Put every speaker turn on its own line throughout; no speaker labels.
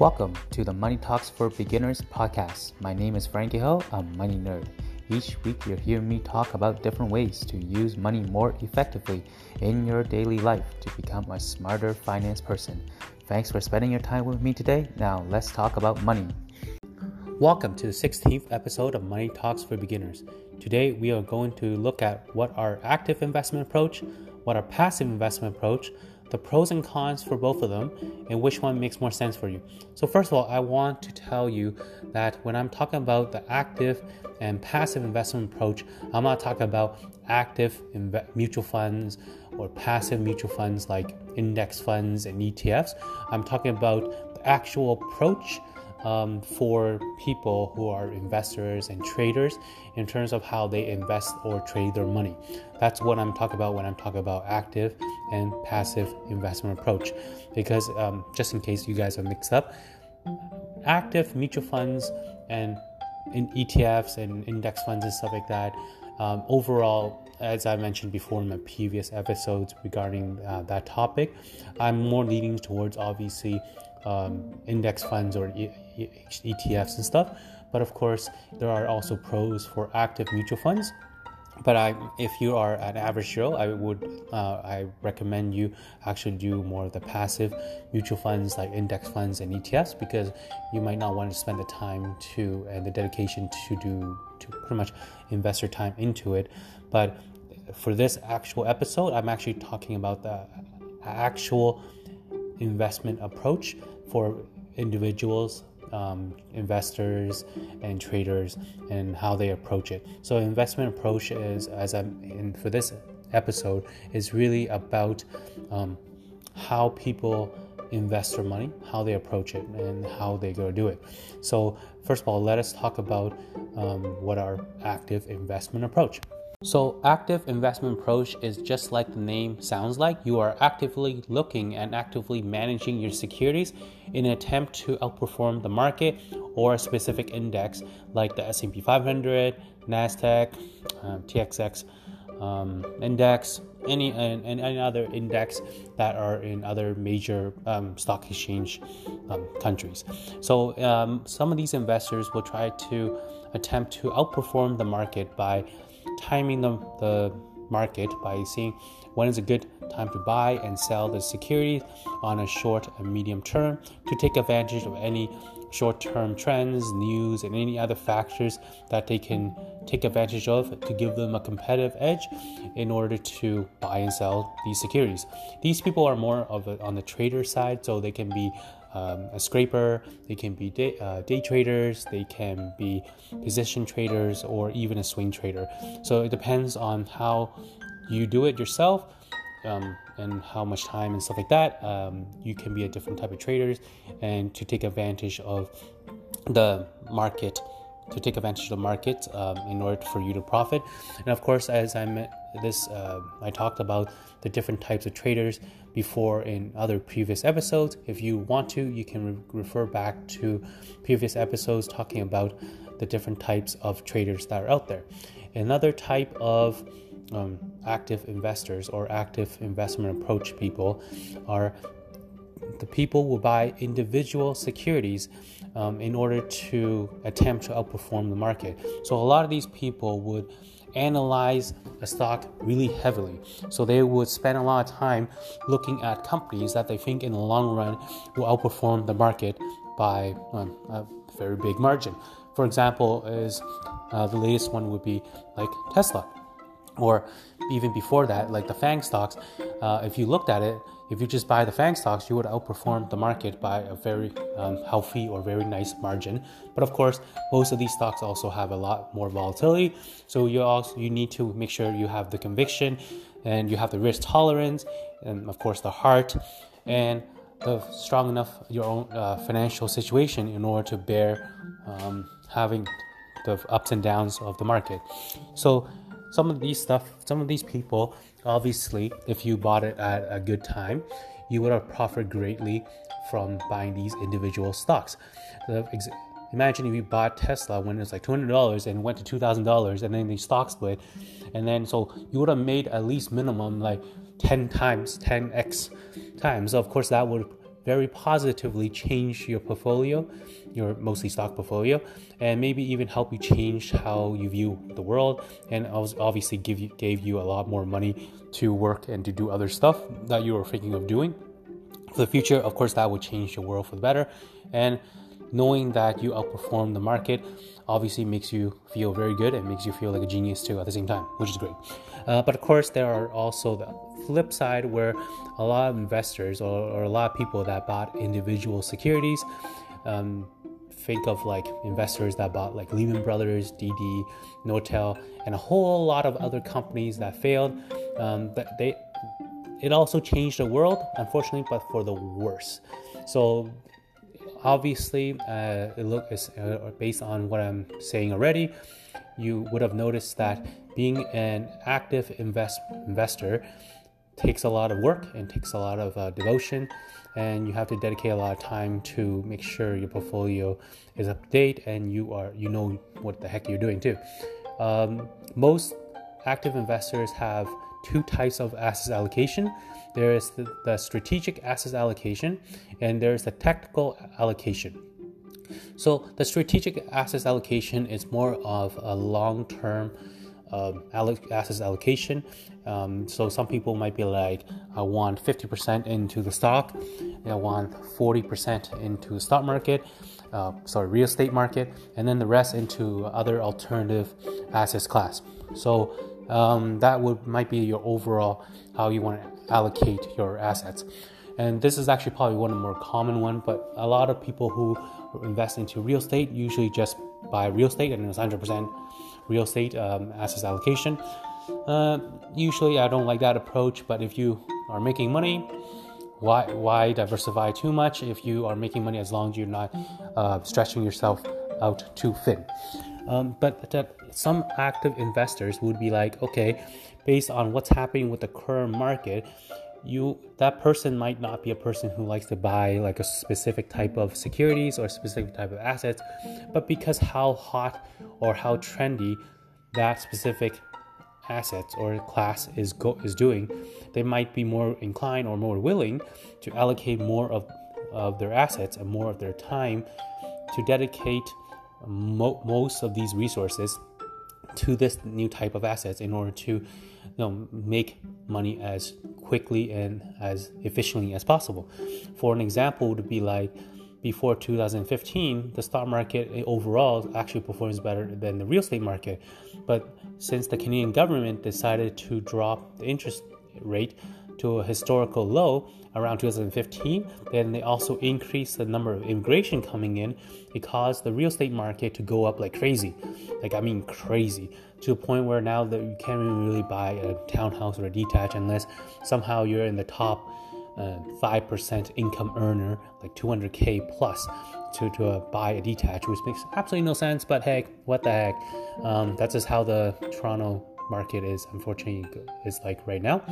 Welcome to the Money Talks for Beginners podcast. My name is Frankie Ho, a money nerd. Each week, you'll hear me talk about different ways to use money more effectively in your daily life to become a smarter finance person. Thanks for spending your time with me today. Now, let's talk about money. Welcome to the 16th episode of Money Talks for Beginners. Today, we are going to look at what our active investment approach, what our passive investment approach, the pros and cons for both of them, and which one makes more sense for you. So, first of all, I want to tell you that when I'm talking about the active and passive investment approach, I'm not talking about active inv- mutual funds or passive mutual funds like index funds and ETFs. I'm talking about the actual approach um, for people who are investors and traders in terms of how they invest or trade their money. That's what I'm talking about when I'm talking about active and passive investment approach. Because um, just in case you guys are mixed up, active mutual funds and in ETFs and index funds and stuff like that. Um, overall, as I mentioned before in my previous episodes regarding uh, that topic, I'm more leaning towards obviously um, index funds or e- ETFs and stuff. But of course, there are also pros for active mutual funds. But I, if you are an average Joe, I would, uh, I recommend you actually do more of the passive mutual funds like index funds and ETFs because you might not want to spend the time to and the dedication to do to pretty much invest your time into it. But for this actual episode, I'm actually talking about the actual investment approach for individuals, um, investors, and traders, and how they approach it. So, investment approach is, as I'm in for this episode, is really about um, how people invest their money, how they approach it, and how they go do it. So, first of all, let us talk about um, what our active investment approach. So, active investment approach is just like the name sounds like. You are actively looking and actively managing your securities in an attempt to outperform the market or a specific index like the S&P 500, Nasdaq, um, TSX um, index, any and, and, any other index that are in other major um, stock exchange um, countries. So, um, some of these investors will try to attempt to outperform the market by timing the, the market by seeing when is a good time to buy and sell the securities on a short and medium term to take advantage of any short term trends, news, and any other factors that they can take advantage of to give them a competitive edge in order to buy and sell these securities. These people are more of a, on the trader side, so they can be um, a scalper, they can be day, uh, day traders, they can be position traders, or even a swing trader. So it depends on how you do it yourself. Um, and how much time and stuff like that. Um, you can be a different type of traders and to take advantage of the market to take advantage of the market um, in order for you to profit. And of course, as I met this, uh, I talked about the different types of traders before in other previous episodes. If you want to, you can re- refer back to previous episodes talking about the different types of traders that are out there. Another type of um, active investors or active investment approach people are the people will buy individual securities um, in order to attempt to outperform the market. So a lot of these people would analyze a stock really heavily. So they would spend a lot of time looking at companies that they think in the long run will outperform the market by um, a very big margin. For example, is uh, the latest one would be like Tesla, or even before that, like the FANG stocks. Uh, if you looked at it, if you just buy the FANG stocks, you would outperform the market by a very um, healthy or very nice margin. But of course, most of these stocks also have a lot more volatility. So you also you need to make sure you have the conviction and you have the risk tolerance and of course the heart and the strong enough your own uh, financial situation in order to bear um, having the ups and downs of the market. So some of these stuff, some of these people Obviously, if you bought it at a good time, you would have profited greatly from buying these individual stocks. imagine if you bought Tesla when it was like $200 and went to $2,000 and then the stock split. And then so you would have made at least minimum like 10 times, 10x times. So of course, that would very positively change your portfolio, your mostly stock portfolio, and maybe even help you change how you view the world, and obviously give you gave you a lot more money to work and to do other stuff that you were thinking of doing. For the future, of course, that would change your world for the better, and knowing that you outperform the market obviously makes you feel very good and makes you feel like a genius too at the same time, which is great. Uh, but of course, there are also the flip side where a lot of investors or, or a lot of people that bought individual securities. Um, think of like investors that bought like Lehman Brothers, DD, Nortel, and a whole lot of other companies that failed. Um, that they it also changed the world, unfortunately, but for the worse. So obviously, uh, it look is uh, based on what I'm saying already. You would have noticed that being an active invest investor takes a lot of work and takes a lot of uh, devotion and you have to dedicate a lot of time to make sure your portfolio is up to date and you are you know what the heck you're doing too. Um, most active investors have two types of asset allocation. There is the, the strategic asset allocation and there's the tactical allocation. So the strategic assets allocation is more of a long-term um, assets allocation. Um, so some people might be like, I want 50% into the stock, I want 40% into the stock market, uh, sorry, real estate market, and then the rest into other alternative assets class. So um, that would might be your overall how you want to allocate your assets. And this is actually probably one of the more common one, but a lot of people who invest into real estate usually just buy real estate and it's 100% real estate um, assets allocation. Uh, usually, I don't like that approach, but if you are making money, why why diversify too much if you are making money as long as you're not uh, stretching yourself out too thin? Um, but that some active investors would be like, okay, based on what's happening with the current market, you that person might not be a person who likes to buy like a specific type of securities or specific type of assets but because how hot or how trendy that specific assets or class is go, is doing they might be more inclined or more willing to allocate more of, of their assets and more of their time to dedicate mo- most of these resources to this new type of assets in order to you know, make money as quickly and as efficiently as possible. For an example, would be like before 2015, the stock market overall actually performs better than the real estate market. But since the Canadian government decided to drop the interest rate to a historical low around 2015, then they also increased the number of immigration coming in. It caused the real estate market to go up like crazy. Like, I mean, crazy to a point where now that you can't even really buy a townhouse or a detached unless somehow you're in the top uh, 5% income earner, like 200k plus, to, to uh, buy a detached, which makes absolutely no sense. But heck, what the heck? Um, that's just how the Toronto market is unfortunately is like right now.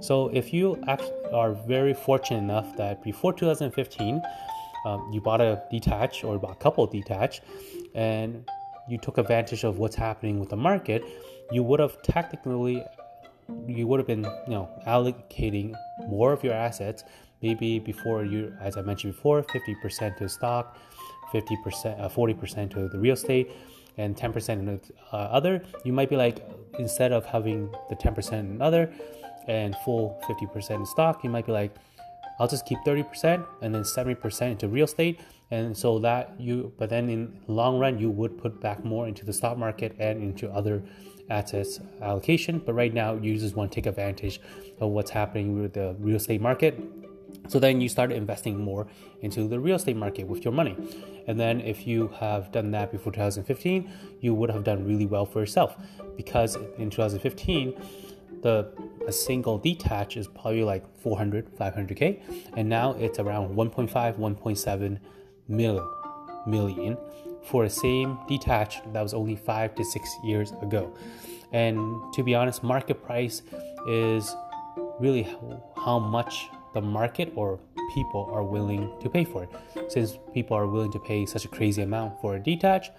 So if you are very fortunate enough that before 2015, um, you bought a detached or a couple detached, and you took advantage of what's happening with the market, you would have technically you would have been you know allocating more of your assets maybe before you as i mentioned before 50% to stock 50% uh, 40% to the real estate and 10% in the uh, other you might be like instead of having the 10% in other and full 50% in stock you might be like i'll just keep 30% and then 70% into real estate. And so that you but then in long run you would put back more into the stock market and into other assets allocation. But right now you just want to take advantage of what's happening with the real estate market so then you start investing more into the real estate market with your money. And then if you have done that before 2015 you would have done really well for yourself. Because in 2015 the a single detach is probably like 400 500k and now it's around 1.5 1.7 mil, million for the same detached that was only five to six years ago. And to be honest, market price is really how much the market or people are willing to pay for it. Since people are willing to pay such a crazy amount for a detach,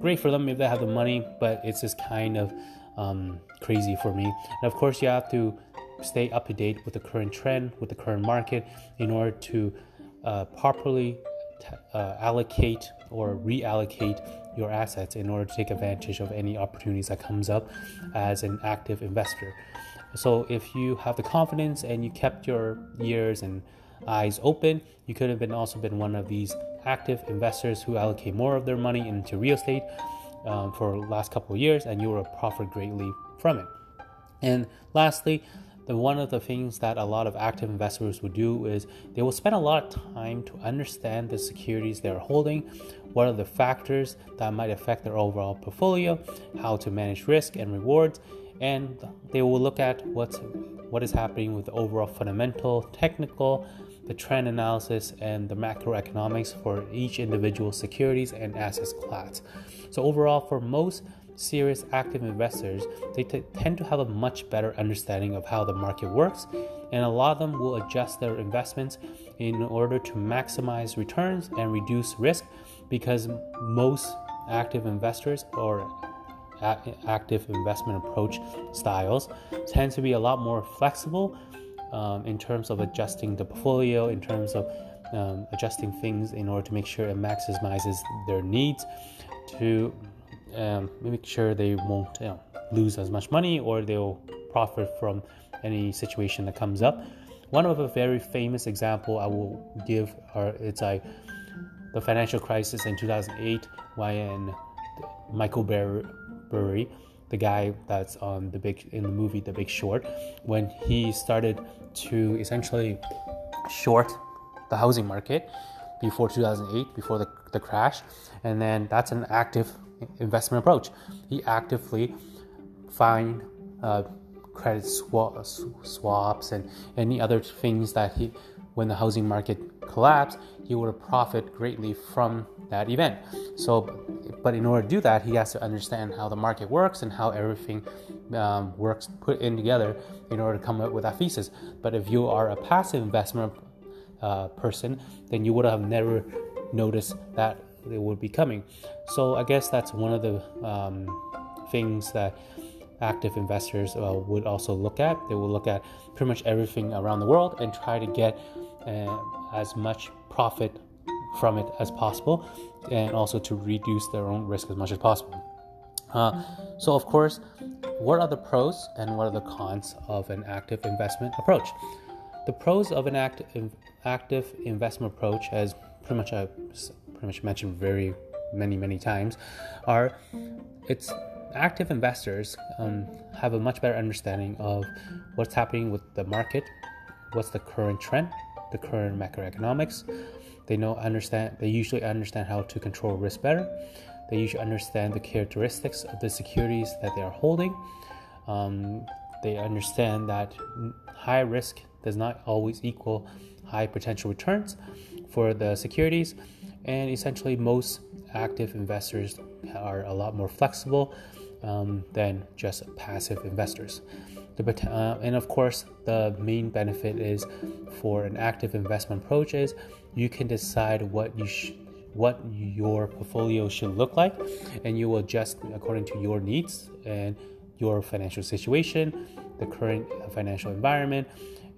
great for them if they have the money, but it's just kind of um, crazy for me. And of course, you have to stay up to date with the current trend, with the current market, in order to uh, properly t- uh, allocate or reallocate your assets in order to take advantage of any opportunities that comes up as an active investor. So if you have the confidence and you kept your ears and eyes open, you could have been also been one of these active investors who allocate more of their money into real estate um, for the last couple of years, and you will profit greatly from it. And lastly, the one of the things that a lot of active investors would do is they will spend a lot of time to understand the securities they're holding, what are the factors that might affect their overall portfolio, how to manage risk and rewards, and they will look at what's what is happening with the overall fundamental, technical, the trend analysis, and the macroeconomics for each individual securities and assets class. So overall, for most serious active investors, they t- tend to have a much better understanding of how the market works, and a lot of them will adjust their investments in order to maximize returns and reduce risk because most active investors or active investment approach styles tend to be a lot more flexible um, in terms of adjusting the portfolio, in terms of um, adjusting things in order to make sure it maximizes their needs to um, make sure they won't you know, lose as much money or they'll profit from any situation that comes up. One of a very famous example I will give are it's like the financial crisis in 2008 when Michael Burry, the guy that's on the big in the movie The Big Short, when he started to essentially short the housing market before 2008, before the, the crash, and then that's an active investment approach. He actively find uh, credit swaps and any other things that he, when the housing market collapsed, he would profit greatly from that event. So, but in order to do that, he has to understand how the market works and how everything um, works put in together in order to come up with that thesis. But if you are a passive investment uh, person, then you would have never noticed that they would be coming. So I guess that's one of the um, things that active investors uh, would also look at. They will look at pretty much everything around the world and try to get uh, as much profit from it as possible and also to reduce their own risk as much as possible. Uh, so, of course, what are the pros and what are the cons of an active investment approach? The pros of an active, active investment approach, as pretty much I pretty much mentioned very many many times, are it's active investors um, have a much better understanding of what's happening with the market, what's the current trend, the current macroeconomics. They know understand. They usually understand how to control risk better. They usually understand the characteristics of the securities that they are holding. Um, they understand that high risk does not always equal high potential returns for the securities, and essentially most active investors are a lot more flexible um, than just passive investors. The, uh, and of course, the main benefit is for an active investment approach is you can decide what you sh- what your portfolio should look like, and you will adjust according to your needs and your financial situation, the current financial environment,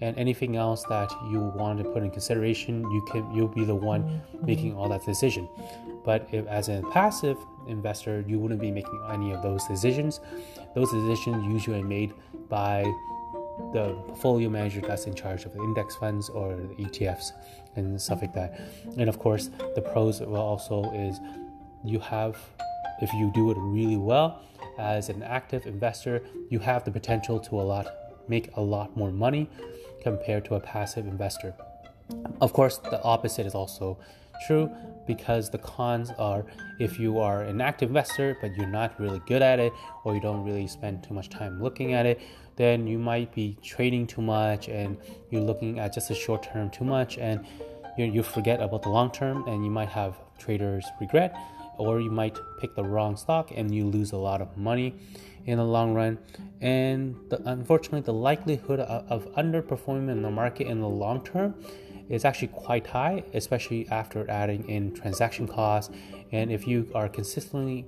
and anything else that you want to put in consideration. You can you'll be the one making all that decision. But if, as a passive investor, you wouldn't be making any of those decisions. Those decisions usually are made by the portfolio manager that's in charge of the index funds or the ETFs and stuff like that. And of course, the pros also is you have if you do it really well as an active investor, you have the potential to a lot make a lot more money compared to a passive investor. Of course, the opposite is also true because the cons are if you are an active investor but you're not really good at it or you don't really spend too much time looking at it, then you might be trading too much and you're looking at just the short term too much and you, you forget about the long term and you might have traders regret or you might pick the wrong stock and you lose a lot of money in the long run. And the, unfortunately, the likelihood of, of underperforming in the market in the long term is actually quite high, especially after adding in transaction costs. And if you are consistently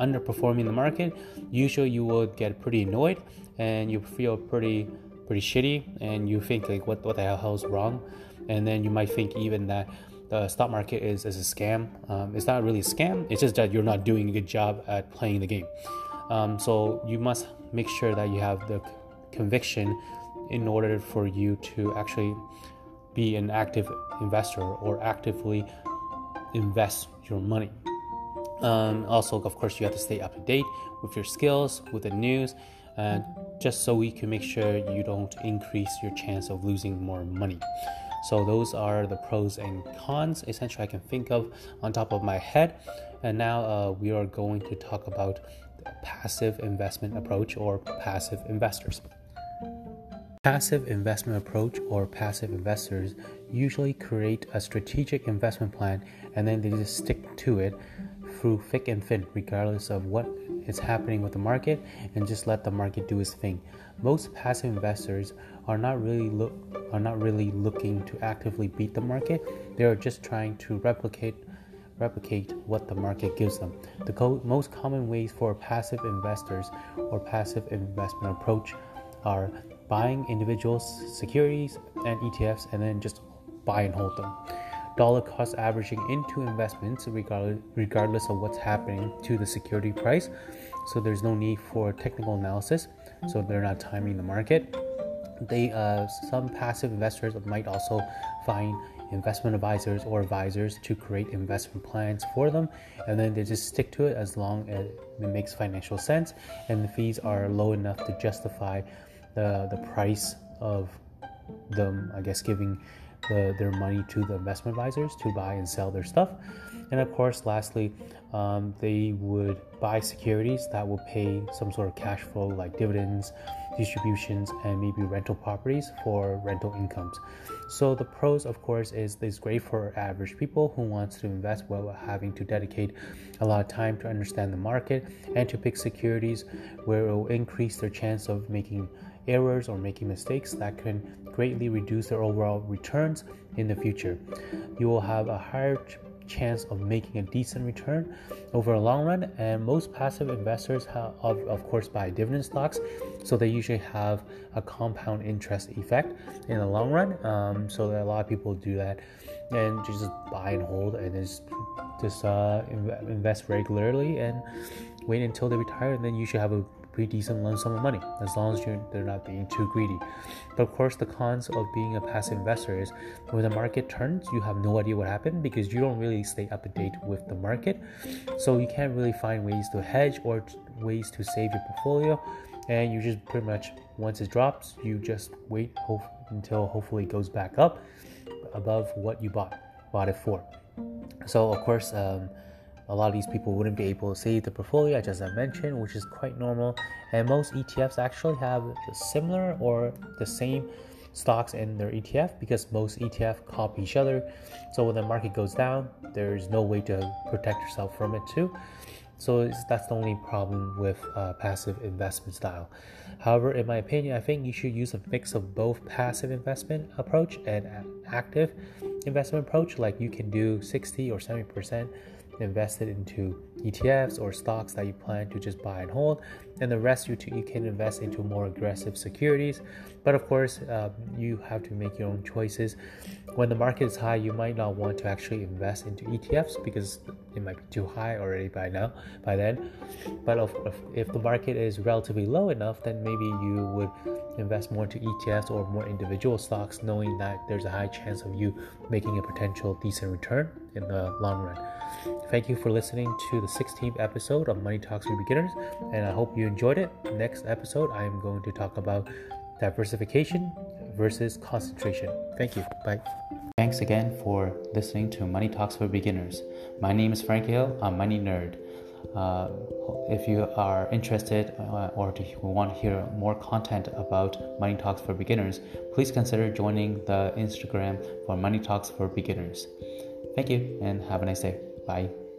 underperforming the market, usually you will get pretty annoyed and you feel pretty pretty shitty and you think like what what the hell is wrong? And then you might think even that the stock market is, is a scam. Um, it's not really a scam. It's just that you're not doing a good job at playing the game. Um, so you must make sure that you have the conviction in order for you to actually be an active investor or actively invest your money um, also of course you have to stay up to date with your skills with the news and just so we can make sure you don't increase your chance of losing more money. So those are the pros and cons essentially I can think of on top of my head. And now uh, we are going to talk about the passive investment approach or passive investors. Passive investment approach or passive investors usually create a strategic investment plan and then they just stick to it through thick and thin, regardless of what is happening with the market, and just let the market do its thing. Most passive investors are not really look are not really looking to actively beat the market. They are just trying to replicate replicate what the market gives them. The co- most common ways for passive investors or passive investment approach are buying individual securities and ETFs and then just buy and hold them dollar cost averaging into investments regardless, regardless of what's happening to the security price. So there's no need for technical analysis. So they're not timing the market. They uh, some passive investors might also find investment advisors or advisors to create investment plans for them, and then they just stick to it as long as it makes financial sense and the fees are low enough to justify the the price of them. I guess giving the, their money to the investment advisors to buy and sell their stuff. And of course, lastly, um, they would buy securities that will pay some sort of cash flow like dividends, distributions, and maybe rental properties for rental incomes. So the pros, of course, is is great for average people who wants to invest without having to dedicate a lot of time to understand the market and to pick securities where it will increase their chance of making errors or making mistakes that can greatly reduce their overall returns in the future. You will have a higher chance of making a decent return over a long run and most passive investors have of, of course buy dividend stocks so they usually have a compound interest effect in the long run um, so a lot of people do that and just buy and hold and just just uh, invest regularly and wait until they retire and then you should have a pretty decent lump sum of money as long as you're, they're not being too greedy. But of course, the cons of being a passive investor is when the market turns, you have no idea what happened because you don't really stay up to date with the market. So you can't really find ways to hedge or ways to save your portfolio. And you just pretty much, once it drops, you just wait until hopefully it goes back up above what you bought bought it for. So of course, um, a lot of these people wouldn't be able to save the portfolio, as I mentioned, which is quite normal. And most ETFs actually have similar or the same stocks in their ETF because most ETF copy each other. So when the market goes down, there's no way to protect yourself from it too. So that's the only problem with uh, passive investment style. However, in my opinion, I think you should use a mix of both passive investment approach and active investment approach. Like you can do 60 or 70 percent invested into ETFs or stocks that you plan to just buy and hold, and the rest you, you can invest into more aggressive securities. But of course, uh, you have to make your own choices. When the market is high, you might not want to actually invest into ETFs because it might be too high already by now, by then. But if, if the market is relatively low enough, then maybe you would invest more into ETFs or more individual stocks, knowing that there's a high chance of you making a potential decent return in the long run. Thank you for listening to the 16th episode of Money Talks for Beginners, and I hope you enjoyed it. Next episode, I am going to talk about diversification versus concentration. Thank you. Bye.
Thanks again for listening to Money Talks for Beginners. My name is Frank Hill. I'm Money Nerd. Uh, if you are interested uh, or to want to hear more content about Money Talks for Beginners, please consider joining the Instagram for Money Talks for Beginners. Thank you and have a nice day. Bye.